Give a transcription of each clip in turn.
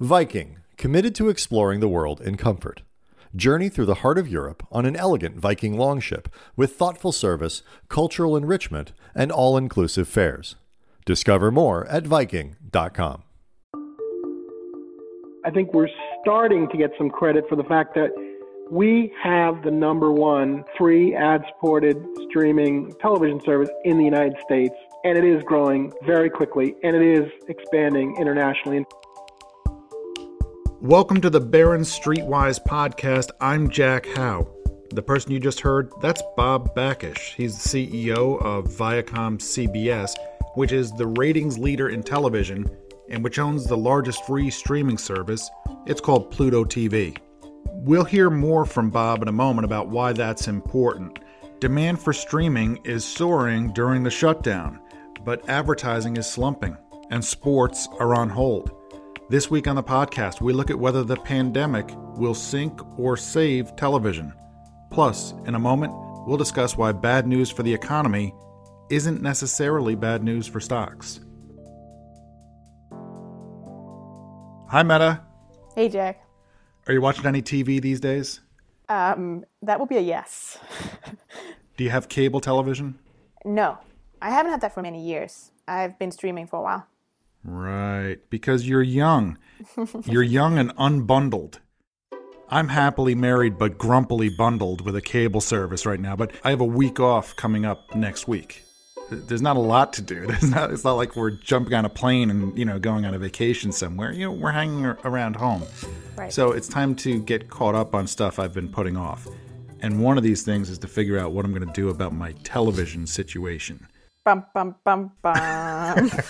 Viking, committed to exploring the world in comfort. Journey through the heart of Europe on an elegant Viking longship with thoughtful service, cultural enrichment, and all inclusive fares. Discover more at Viking.com. I think we're starting to get some credit for the fact that we have the number one free ad supported streaming television service in the United States, and it is growing very quickly and it is expanding internationally. Welcome to the Barron's Streetwise podcast. I'm Jack Hough. The person you just heard, that's Bob Bakish. He's the CEO of Viacom CBS, which is the ratings leader in television and which owns the largest free streaming service. It's called Pluto TV. We'll hear more from Bob in a moment about why that's important. Demand for streaming is soaring during the shutdown, but advertising is slumping, and sports are on hold. This week on the podcast, we look at whether the pandemic will sink or save television. Plus, in a moment, we'll discuss why bad news for the economy isn't necessarily bad news for stocks. Hi, Meta. Hey, Jack. Are you watching any TV these days? Um, that will be a yes. Do you have cable television? no, I haven't had that for many years. I've been streaming for a while. Right, because you're young. you're young and unbundled. I'm happily married but grumpily bundled with a cable service right now, but I have a week off coming up next week. There's not a lot to do. There's not, it's not like we're jumping on a plane and, you know, going on a vacation somewhere. You know, we're hanging around home. Right. So it's time to get caught up on stuff I've been putting off. And one of these things is to figure out what I'm going to do about my television situation. Bum bum bum bum.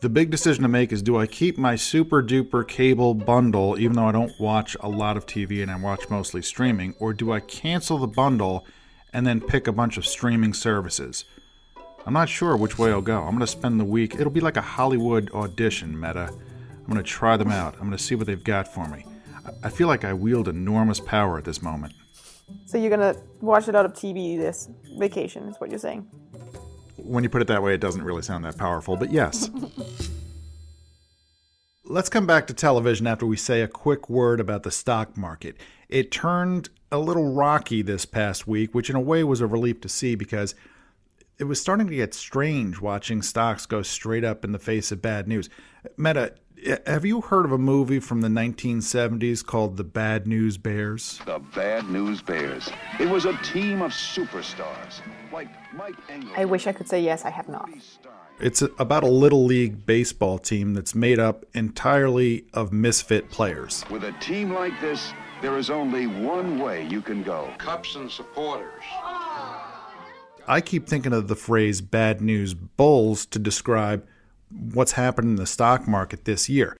The big decision to make is do I keep my super duper cable bundle, even though I don't watch a lot of TV and I watch mostly streaming, or do I cancel the bundle and then pick a bunch of streaming services? I'm not sure which way I'll go. I'm going to spend the week, it'll be like a Hollywood audition, Meta. I'm going to try them out. I'm going to see what they've got for me. I- I feel like I wield enormous power at this moment. So you're gonna watch a lot of TV this vacation, is what you're saying? When you put it that way, it doesn't really sound that powerful, but yes. Let's come back to television after we say a quick word about the stock market. It turned a little rocky this past week, which in a way was a relief to see because it was starting to get strange watching stocks go straight up in the face of bad news. Meta, have you heard of a movie from the 1970s called The Bad News Bears? The Bad News Bears. It was a team of superstars like Mike Engel. I wish I could say yes, I have not. It's about a little league baseball team that's made up entirely of misfit players. With a team like this, there is only one way you can go. cups and supporters. I keep thinking of the phrase bad news bulls to describe what's happened in the stock market this year.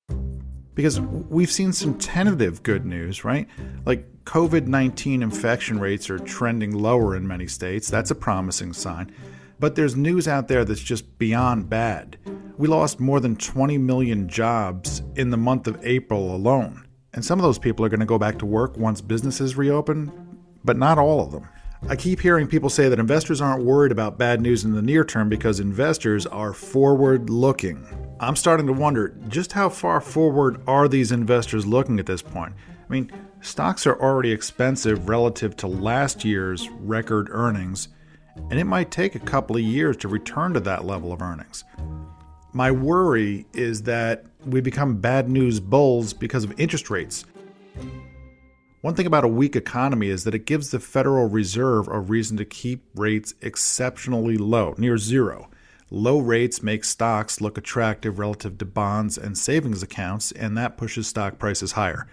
Because we've seen some tentative good news, right? Like COVID 19 infection rates are trending lower in many states. That's a promising sign. But there's news out there that's just beyond bad. We lost more than 20 million jobs in the month of April alone. And some of those people are going to go back to work once businesses reopen, but not all of them. I keep hearing people say that investors aren't worried about bad news in the near term because investors are forward looking. I'm starting to wonder just how far forward are these investors looking at this point? I mean, stocks are already expensive relative to last year's record earnings, and it might take a couple of years to return to that level of earnings. My worry is that we become bad news bulls because of interest rates. One thing about a weak economy is that it gives the Federal Reserve a reason to keep rates exceptionally low, near zero. Low rates make stocks look attractive relative to bonds and savings accounts, and that pushes stock prices higher.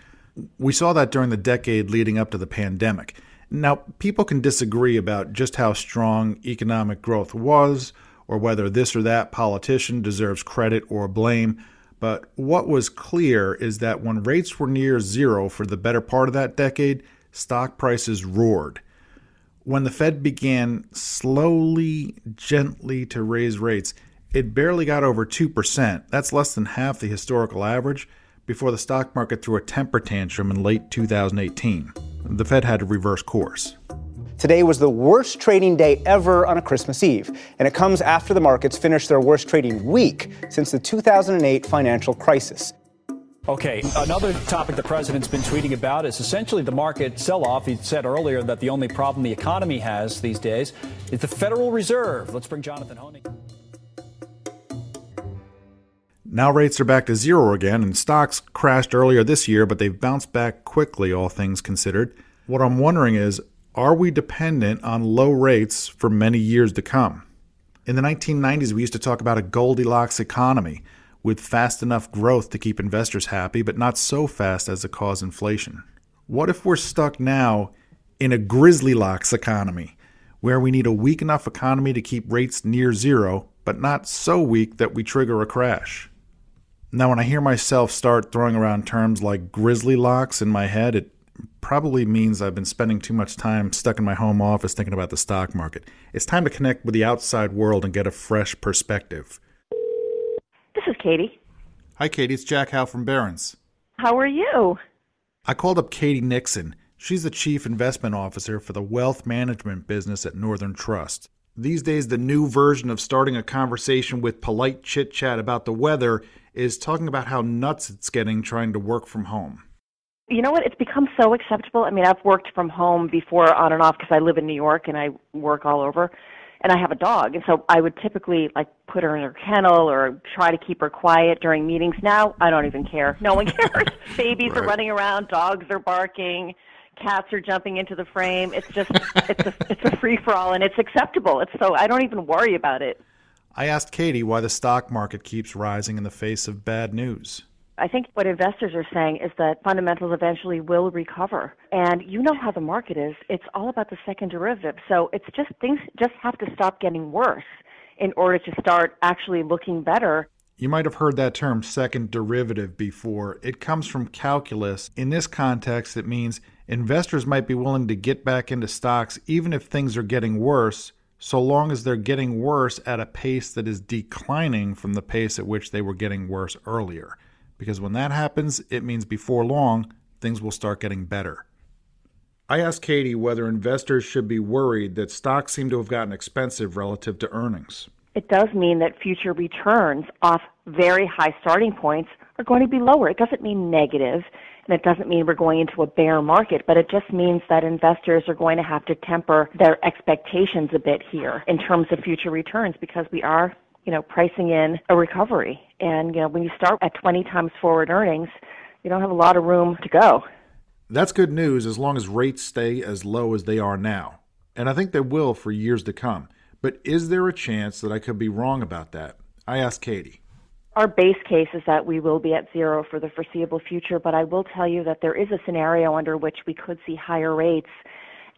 We saw that during the decade leading up to the pandemic. Now, people can disagree about just how strong economic growth was, or whether this or that politician deserves credit or blame. But what was clear is that when rates were near zero for the better part of that decade, stock prices roared. When the Fed began slowly, gently to raise rates, it barely got over 2%. That's less than half the historical average before the stock market threw a temper tantrum in late 2018. The Fed had to reverse course. Today was the worst trading day ever on a Christmas Eve, and it comes after the markets finished their worst trading week since the 2008 financial crisis. Okay, another topic the president's been tweeting about is essentially the market sell off. He said earlier that the only problem the economy has these days is the Federal Reserve. Let's bring Jonathan Hoenig. Now rates are back to zero again, and stocks crashed earlier this year, but they've bounced back quickly, all things considered. What I'm wondering is are we dependent on low rates for many years to come? In the 1990s, we used to talk about a Goldilocks economy with fast enough growth to keep investors happy, but not so fast as to cause inflation. What if we're stuck now in a Grizzlylocks economy, where we need a weak enough economy to keep rates near zero, but not so weak that we trigger a crash? Now, when I hear myself start throwing around terms like Grizzlylocks in my head, it probably means I've been spending too much time stuck in my home office thinking about the stock market. It's time to connect with the outside world and get a fresh perspective. This is Katie. Hi, Katie. It's Jack Hough from Barron's. How are you? I called up Katie Nixon. She's the chief investment officer for the wealth management business at Northern Trust. These days, the new version of starting a conversation with polite chit chat about the weather is talking about how nuts it's getting trying to work from home. You know what? It's become so acceptable. I mean, I've worked from home before on and off because I live in New York and I work all over. And I have a dog, and so I would typically like put her in her kennel or try to keep her quiet during meetings. Now I don't even care. No one cares. Babies Right. are running around, dogs are barking, cats are jumping into the frame. It's just it's a it's a free for all, and it's acceptable. It's so I don't even worry about it. I asked Katie why the stock market keeps rising in the face of bad news. I think what investors are saying is that fundamentals eventually will recover. And you know how the market is. It's all about the second derivative. So it's just things just have to stop getting worse in order to start actually looking better. You might have heard that term second derivative before. It comes from calculus. In this context, it means investors might be willing to get back into stocks even if things are getting worse, so long as they're getting worse at a pace that is declining from the pace at which they were getting worse earlier. Because when that happens, it means before long, things will start getting better. I asked Katie whether investors should be worried that stocks seem to have gotten expensive relative to earnings. It does mean that future returns off very high starting points are going to be lower. It doesn't mean negative, and it doesn't mean we're going into a bear market, but it just means that investors are going to have to temper their expectations a bit here in terms of future returns because we are, you know, pricing in a recovery. And, you know, when you start at 20 times forward earnings, you don't have a lot of room to go. That's good news as long as rates stay as low as they are now. And I think they will for years to come. But is there a chance that I could be wrong about that? I asked Katie. Our base case is that we will be at zero for the foreseeable future, but I will tell you that there is a scenario under which we could see higher rates,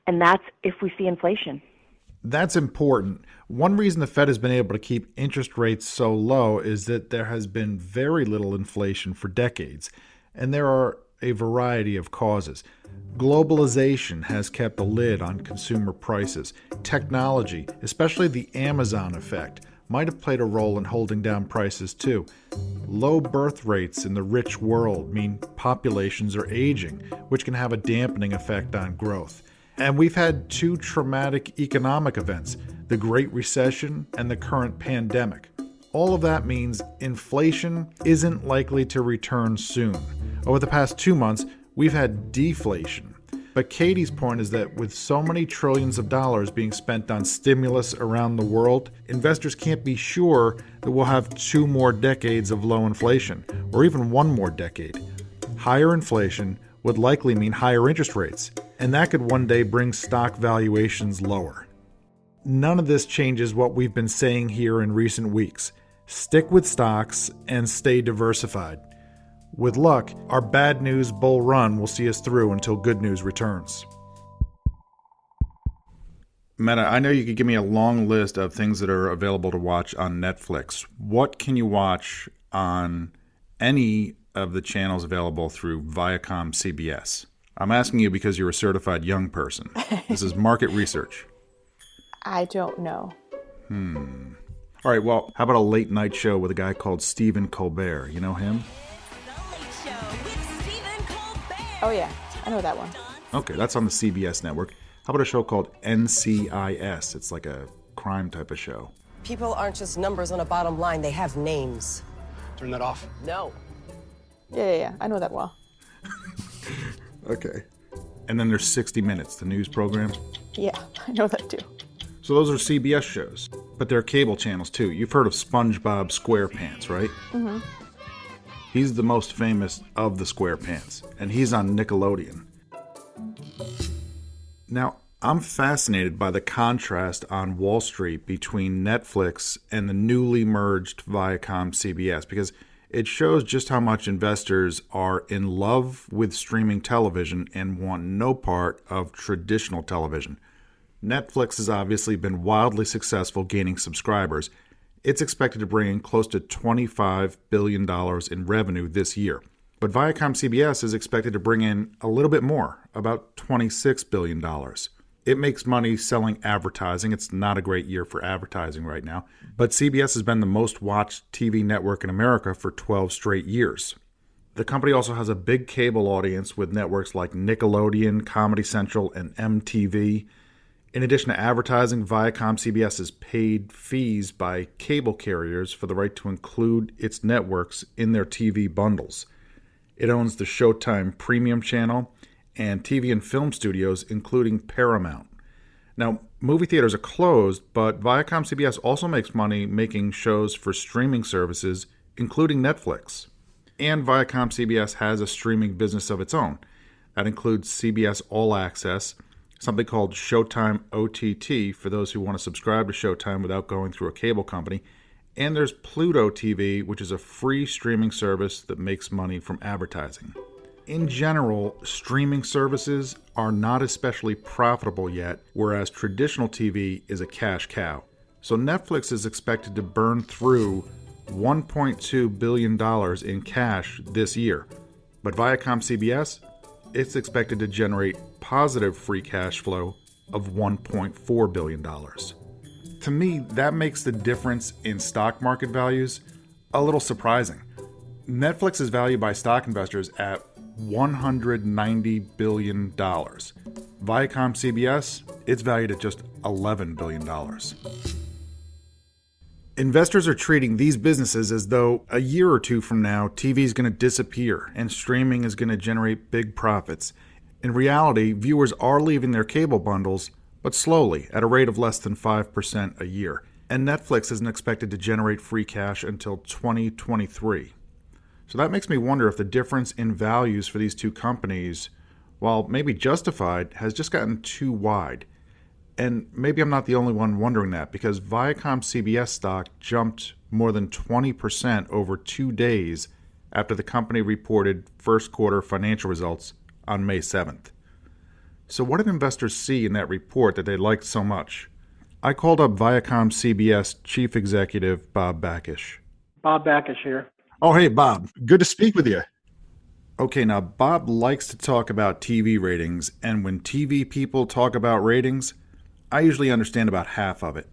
and that's if we see inflation. That's important. One reason the Fed has been able to keep interest rates so low is that there has been very little inflation for decades, and there are a variety of causes. Globalization has kept a lid on consumer prices. Technology, especially the Amazon effect, might have played a role in holding down prices too. Low birth rates in the rich world mean populations are aging, which can have a dampening effect on growth. And we've had two traumatic economic events the Great Recession and the current pandemic. All of that means inflation isn't likely to return soon. Over the past two months, we've had deflation. But Katie's point is that with so many trillions of dollars being spent on stimulus around the world, investors can't be sure that we'll have two more decades of low inflation, or even one more decade. Higher inflation would likely mean higher interest rates, and that could one day bring stock valuations lower. None of this changes what we've been saying here in recent weeks. Stick with stocks and stay diversified. With luck, our bad news bull run will see us through until good news returns. Meta, I know you could give me a long list of things that are available to watch on Netflix. What can you watch on any of the channels available through Viacom CBS? I'm asking you because you're a certified young person. This is market research. I don't know. Hmm. All right, well, how about a late night show with a guy called Stephen Colbert? You know him? Oh yeah, I know that one. Okay, that's on the CBS network. How about a show called NCIS? It's like a crime type of show. People aren't just numbers on a bottom line, they have names. Turn that off. No. Yeah, yeah, yeah. I know that well. Okay. And then there's 60 Minutes, the news program. Yeah, I know that too. So those are CBS shows, but they're cable channels too. You've heard of SpongeBob SquarePants, right? Mm-hmm. He's the most famous of the SquarePants, and he's on Nickelodeon. Now, I'm fascinated by the contrast on Wall Street between Netflix and the newly merged Viacom CBS because it shows just how much investors are in love with streaming television and want no part of traditional television. Netflix has obviously been wildly successful gaining subscribers. It's expected to bring in close to $25 billion in revenue this year. But Viacom CBS is expected to bring in a little bit more, about $26 billion. It makes money selling advertising. It's not a great year for advertising right now, but CBS has been the most watched TV network in America for 12 straight years. The company also has a big cable audience with networks like Nickelodeon, Comedy Central, and MTV. In addition to advertising, Viacom CBS has paid fees by cable carriers for the right to include its networks in their TV bundles. It owns the Showtime Premium channel and TV and film studios, including Paramount. Now, movie theaters are closed, but Viacom CBS also makes money making shows for streaming services, including Netflix. And Viacom CBS has a streaming business of its own. That includes CBS All Access, something called Showtime OTT for those who want to subscribe to Showtime without going through a cable company. And there's Pluto TV, which is a free streaming service that makes money from advertising in general, streaming services are not especially profitable yet, whereas traditional TV is a cash cow. So Netflix is expected to burn through $1.2 billion in cash this year. But Viacom CBS, it's expected to generate positive free cash flow of $1.4 billion. To me, that makes the difference in stock market values a little surprising. Netflix is valued by stock investors at $190 billion. Viacom CBS, it's valued at just $11 billion. Investors are treating these businesses as though a year or two from now, TV is going to disappear and streaming is going to generate big profits. In reality, viewers are leaving their cable bundles, but slowly, at a rate of less than 5% a year. And Netflix isn't expected to generate free cash until 2023. So that makes me wonder if the difference in values for these two companies, while maybe justified, has just gotten too wide. And maybe I'm not the only one wondering that because Viacom CBS stock jumped more than 20% over two days after the company reported first quarter financial results on May 7th. So, what did investors see in that report that they liked so much? I called up Viacom CBS chief executive Bob Bakish. Bob Bakish here. Oh, hey, Bob. Good to speak with you. Okay, now, Bob likes to talk about TV ratings, and when TV people talk about ratings, I usually understand about half of it.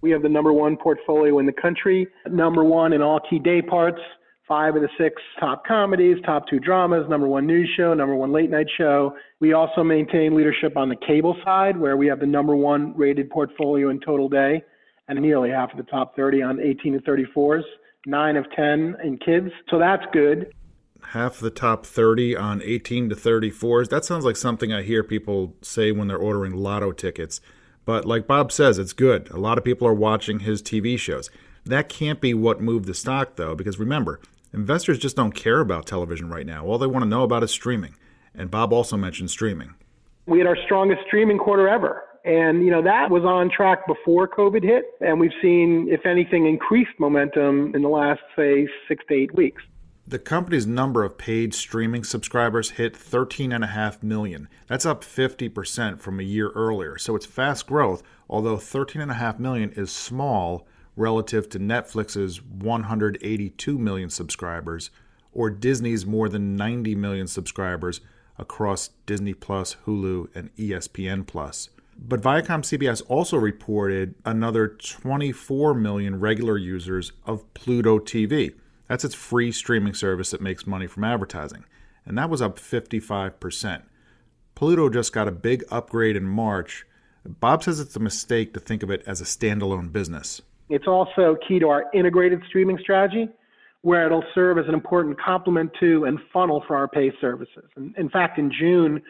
We have the number one portfolio in the country, number one in all key day parts, five of the six top comedies, top two dramas, number one news show, number one late night show. We also maintain leadership on the cable side, where we have the number one rated portfolio in total day, and nearly half of the top 30 on 18 to 34s nine of 10 in kids. So that's good. Half the top 30 on 18 to 34s. That sounds like something I hear people say when they're ordering lotto tickets. But like Bob says, it's good. A lot of people are watching his TV shows. That can't be what moved the stock, though, because remember, investors just don't care about television right now. All they want to know about is streaming. And Bob also mentioned streaming. We had our strongest streaming quarter ever. And, you know, that was on track before COVID hit. And we've seen, if anything, increased momentum in the last, say, six to eight weeks. The company's number of paid streaming subscribers hit 13.5 million. That's up 50% from a year earlier. So it's fast growth, although 13.5 million is small relative to Netflix's 182 million subscribers or Disney's more than 90 million subscribers across Disney Plus, Hulu, and ESPN Plus. But Viacom CBS also reported another 24 million regular users of Pluto TV. That's its free streaming service that makes money from advertising. And that was up 55%. Pluto just got a big upgrade in March. Bob says it's a mistake to think of it as a standalone business. It's also key to our integrated streaming strategy, where it'll serve as an important complement to and funnel for our pay services. And in fact, in June,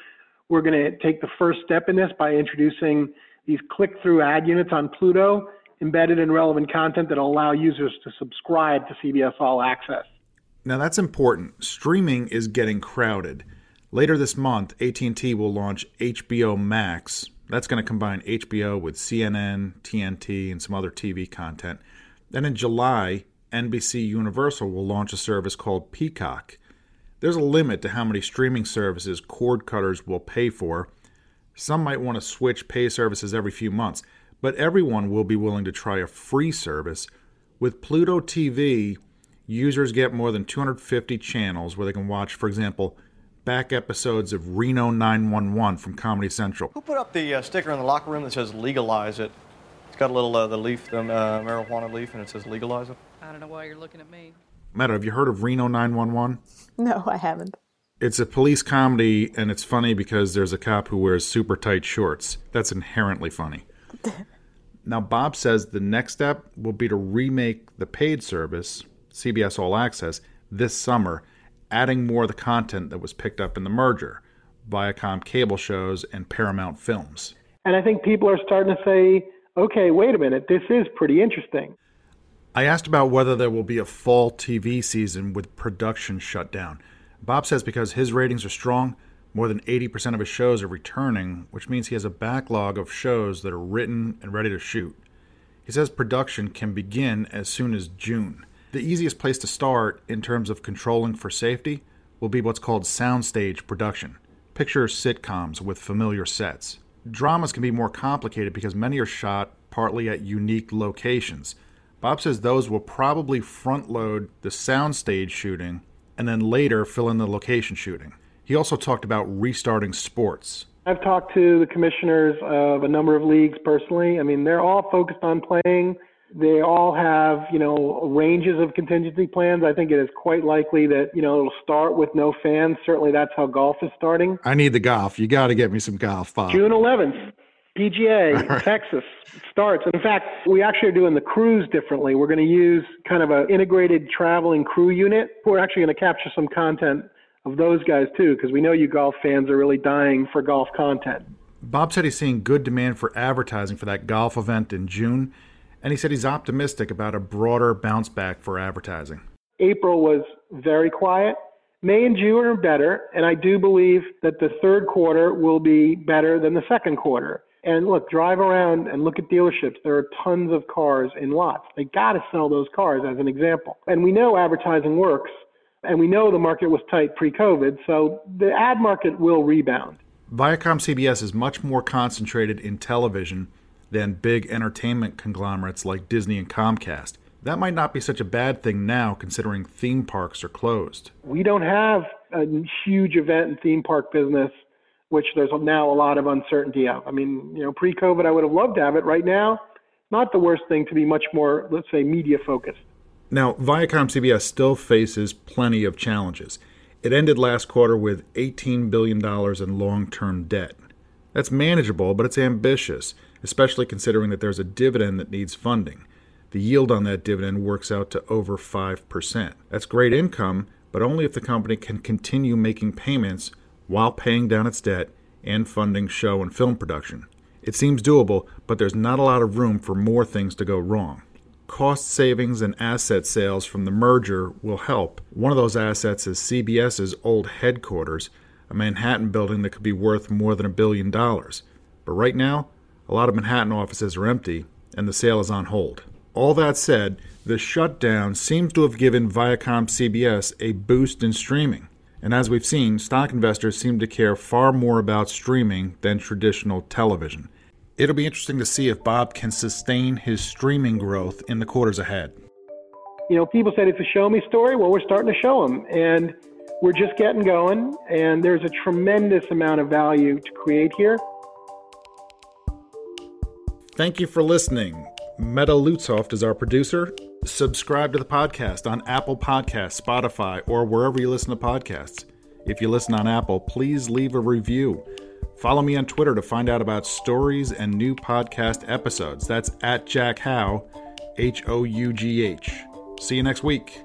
we're going to take the first step in this by introducing these click-through ad units on Pluto embedded in relevant content that will allow users to subscribe to CBS All Access. Now that's important. Streaming is getting crowded. Later this month, AT&T will launch HBO Max. That's going to combine HBO with CNN, TNT, and some other TV content. Then in July, NBC Universal will launch a service called Peacock. There's a limit to how many streaming services cord cutters will pay for. Some might want to switch pay services every few months, but everyone will be willing to try a free service. With Pluto TV, users get more than 250 channels where they can watch, for example, back episodes of Reno 911 from Comedy Central. Who put up the uh, sticker in the locker room that says legalize it? It's got a little uh, the leaf, the uh, marijuana leaf, and it says legalize it. I don't know why you're looking at me. Meta, have you heard of Reno 911? No, I haven't. It's a police comedy, and it's funny because there's a cop who wears super tight shorts. That's inherently funny. now, Bob says the next step will be to remake the paid service, CBS All Access, this summer, adding more of the content that was picked up in the merger Viacom cable shows and Paramount films. And I think people are starting to say, okay, wait a minute, this is pretty interesting. I asked about whether there will be a fall TV season with production shut down. Bob says because his ratings are strong, more than 80% of his shows are returning, which means he has a backlog of shows that are written and ready to shoot. He says production can begin as soon as June. The easiest place to start in terms of controlling for safety will be what's called soundstage production. Picture sitcoms with familiar sets. Dramas can be more complicated because many are shot partly at unique locations. Bob says those will probably front load the soundstage shooting and then later fill in the location shooting. He also talked about restarting sports. I've talked to the commissioners of a number of leagues personally. I mean, they're all focused on playing. They all have, you know, ranges of contingency plans. I think it is quite likely that, you know, it'll start with no fans. Certainly that's how golf is starting. I need the golf. You got to get me some golf, Bob. June 11th, PGA, right. Texas starts. In fact, we actually are doing the crews differently. We're going to use kind of an integrated traveling crew unit. We're actually going to capture some content of those guys too, because we know you golf fans are really dying for golf content. Bob said he's seeing good demand for advertising for that golf event in June, and he said he's optimistic about a broader bounce back for advertising. April was very quiet. May and June are better, and I do believe that the third quarter will be better than the second quarter. And look, drive around and look at dealerships. There are tons of cars in lots. They got to sell those cars as an example. And we know advertising works, and we know the market was tight pre COVID, so the ad market will rebound. Viacom CBS is much more concentrated in television than big entertainment conglomerates like Disney and Comcast. That might not be such a bad thing now, considering theme parks are closed. We don't have a huge event and theme park business which there's now a lot of uncertainty of. I mean, you know, pre-COVID, I would have loved to have it. Right now, not the worst thing to be much more, let's say, media focused. Now, Viacom CBS still faces plenty of challenges. It ended last quarter with $18 billion in long term debt. That's manageable, but it's ambitious, especially considering that there's a dividend that needs funding. The yield on that dividend works out to over 5%. That's great income, but only if the company can continue making payments while paying down its debt and funding show and film production. It seems doable, but there's not a lot of room for more things to go wrong. Cost savings and asset sales from the merger will help. One of those assets is CBS's old headquarters, a Manhattan building that could be worth more than a billion dollars. But right now, a lot of Manhattan offices are empty, and the sale is on hold. All that said, the shutdown seems to have given Viacom CBS a boost in streaming. And as we've seen, stock investors seem to care far more about streaming than traditional television. It'll be interesting to see if Bob can sustain his streaming growth in the quarters ahead. You know, people said it's a show me story. Well, we're starting to show them, and we're just getting going, and there's a tremendous amount of value to create here. Thank you for listening. Meta Lutzoft is our producer. Subscribe to the podcast on Apple Podcasts, Spotify, or wherever you listen to podcasts. If you listen on Apple, please leave a review. Follow me on Twitter to find out about stories and new podcast episodes. That's at Jack Hough, H O U G H. See you next week.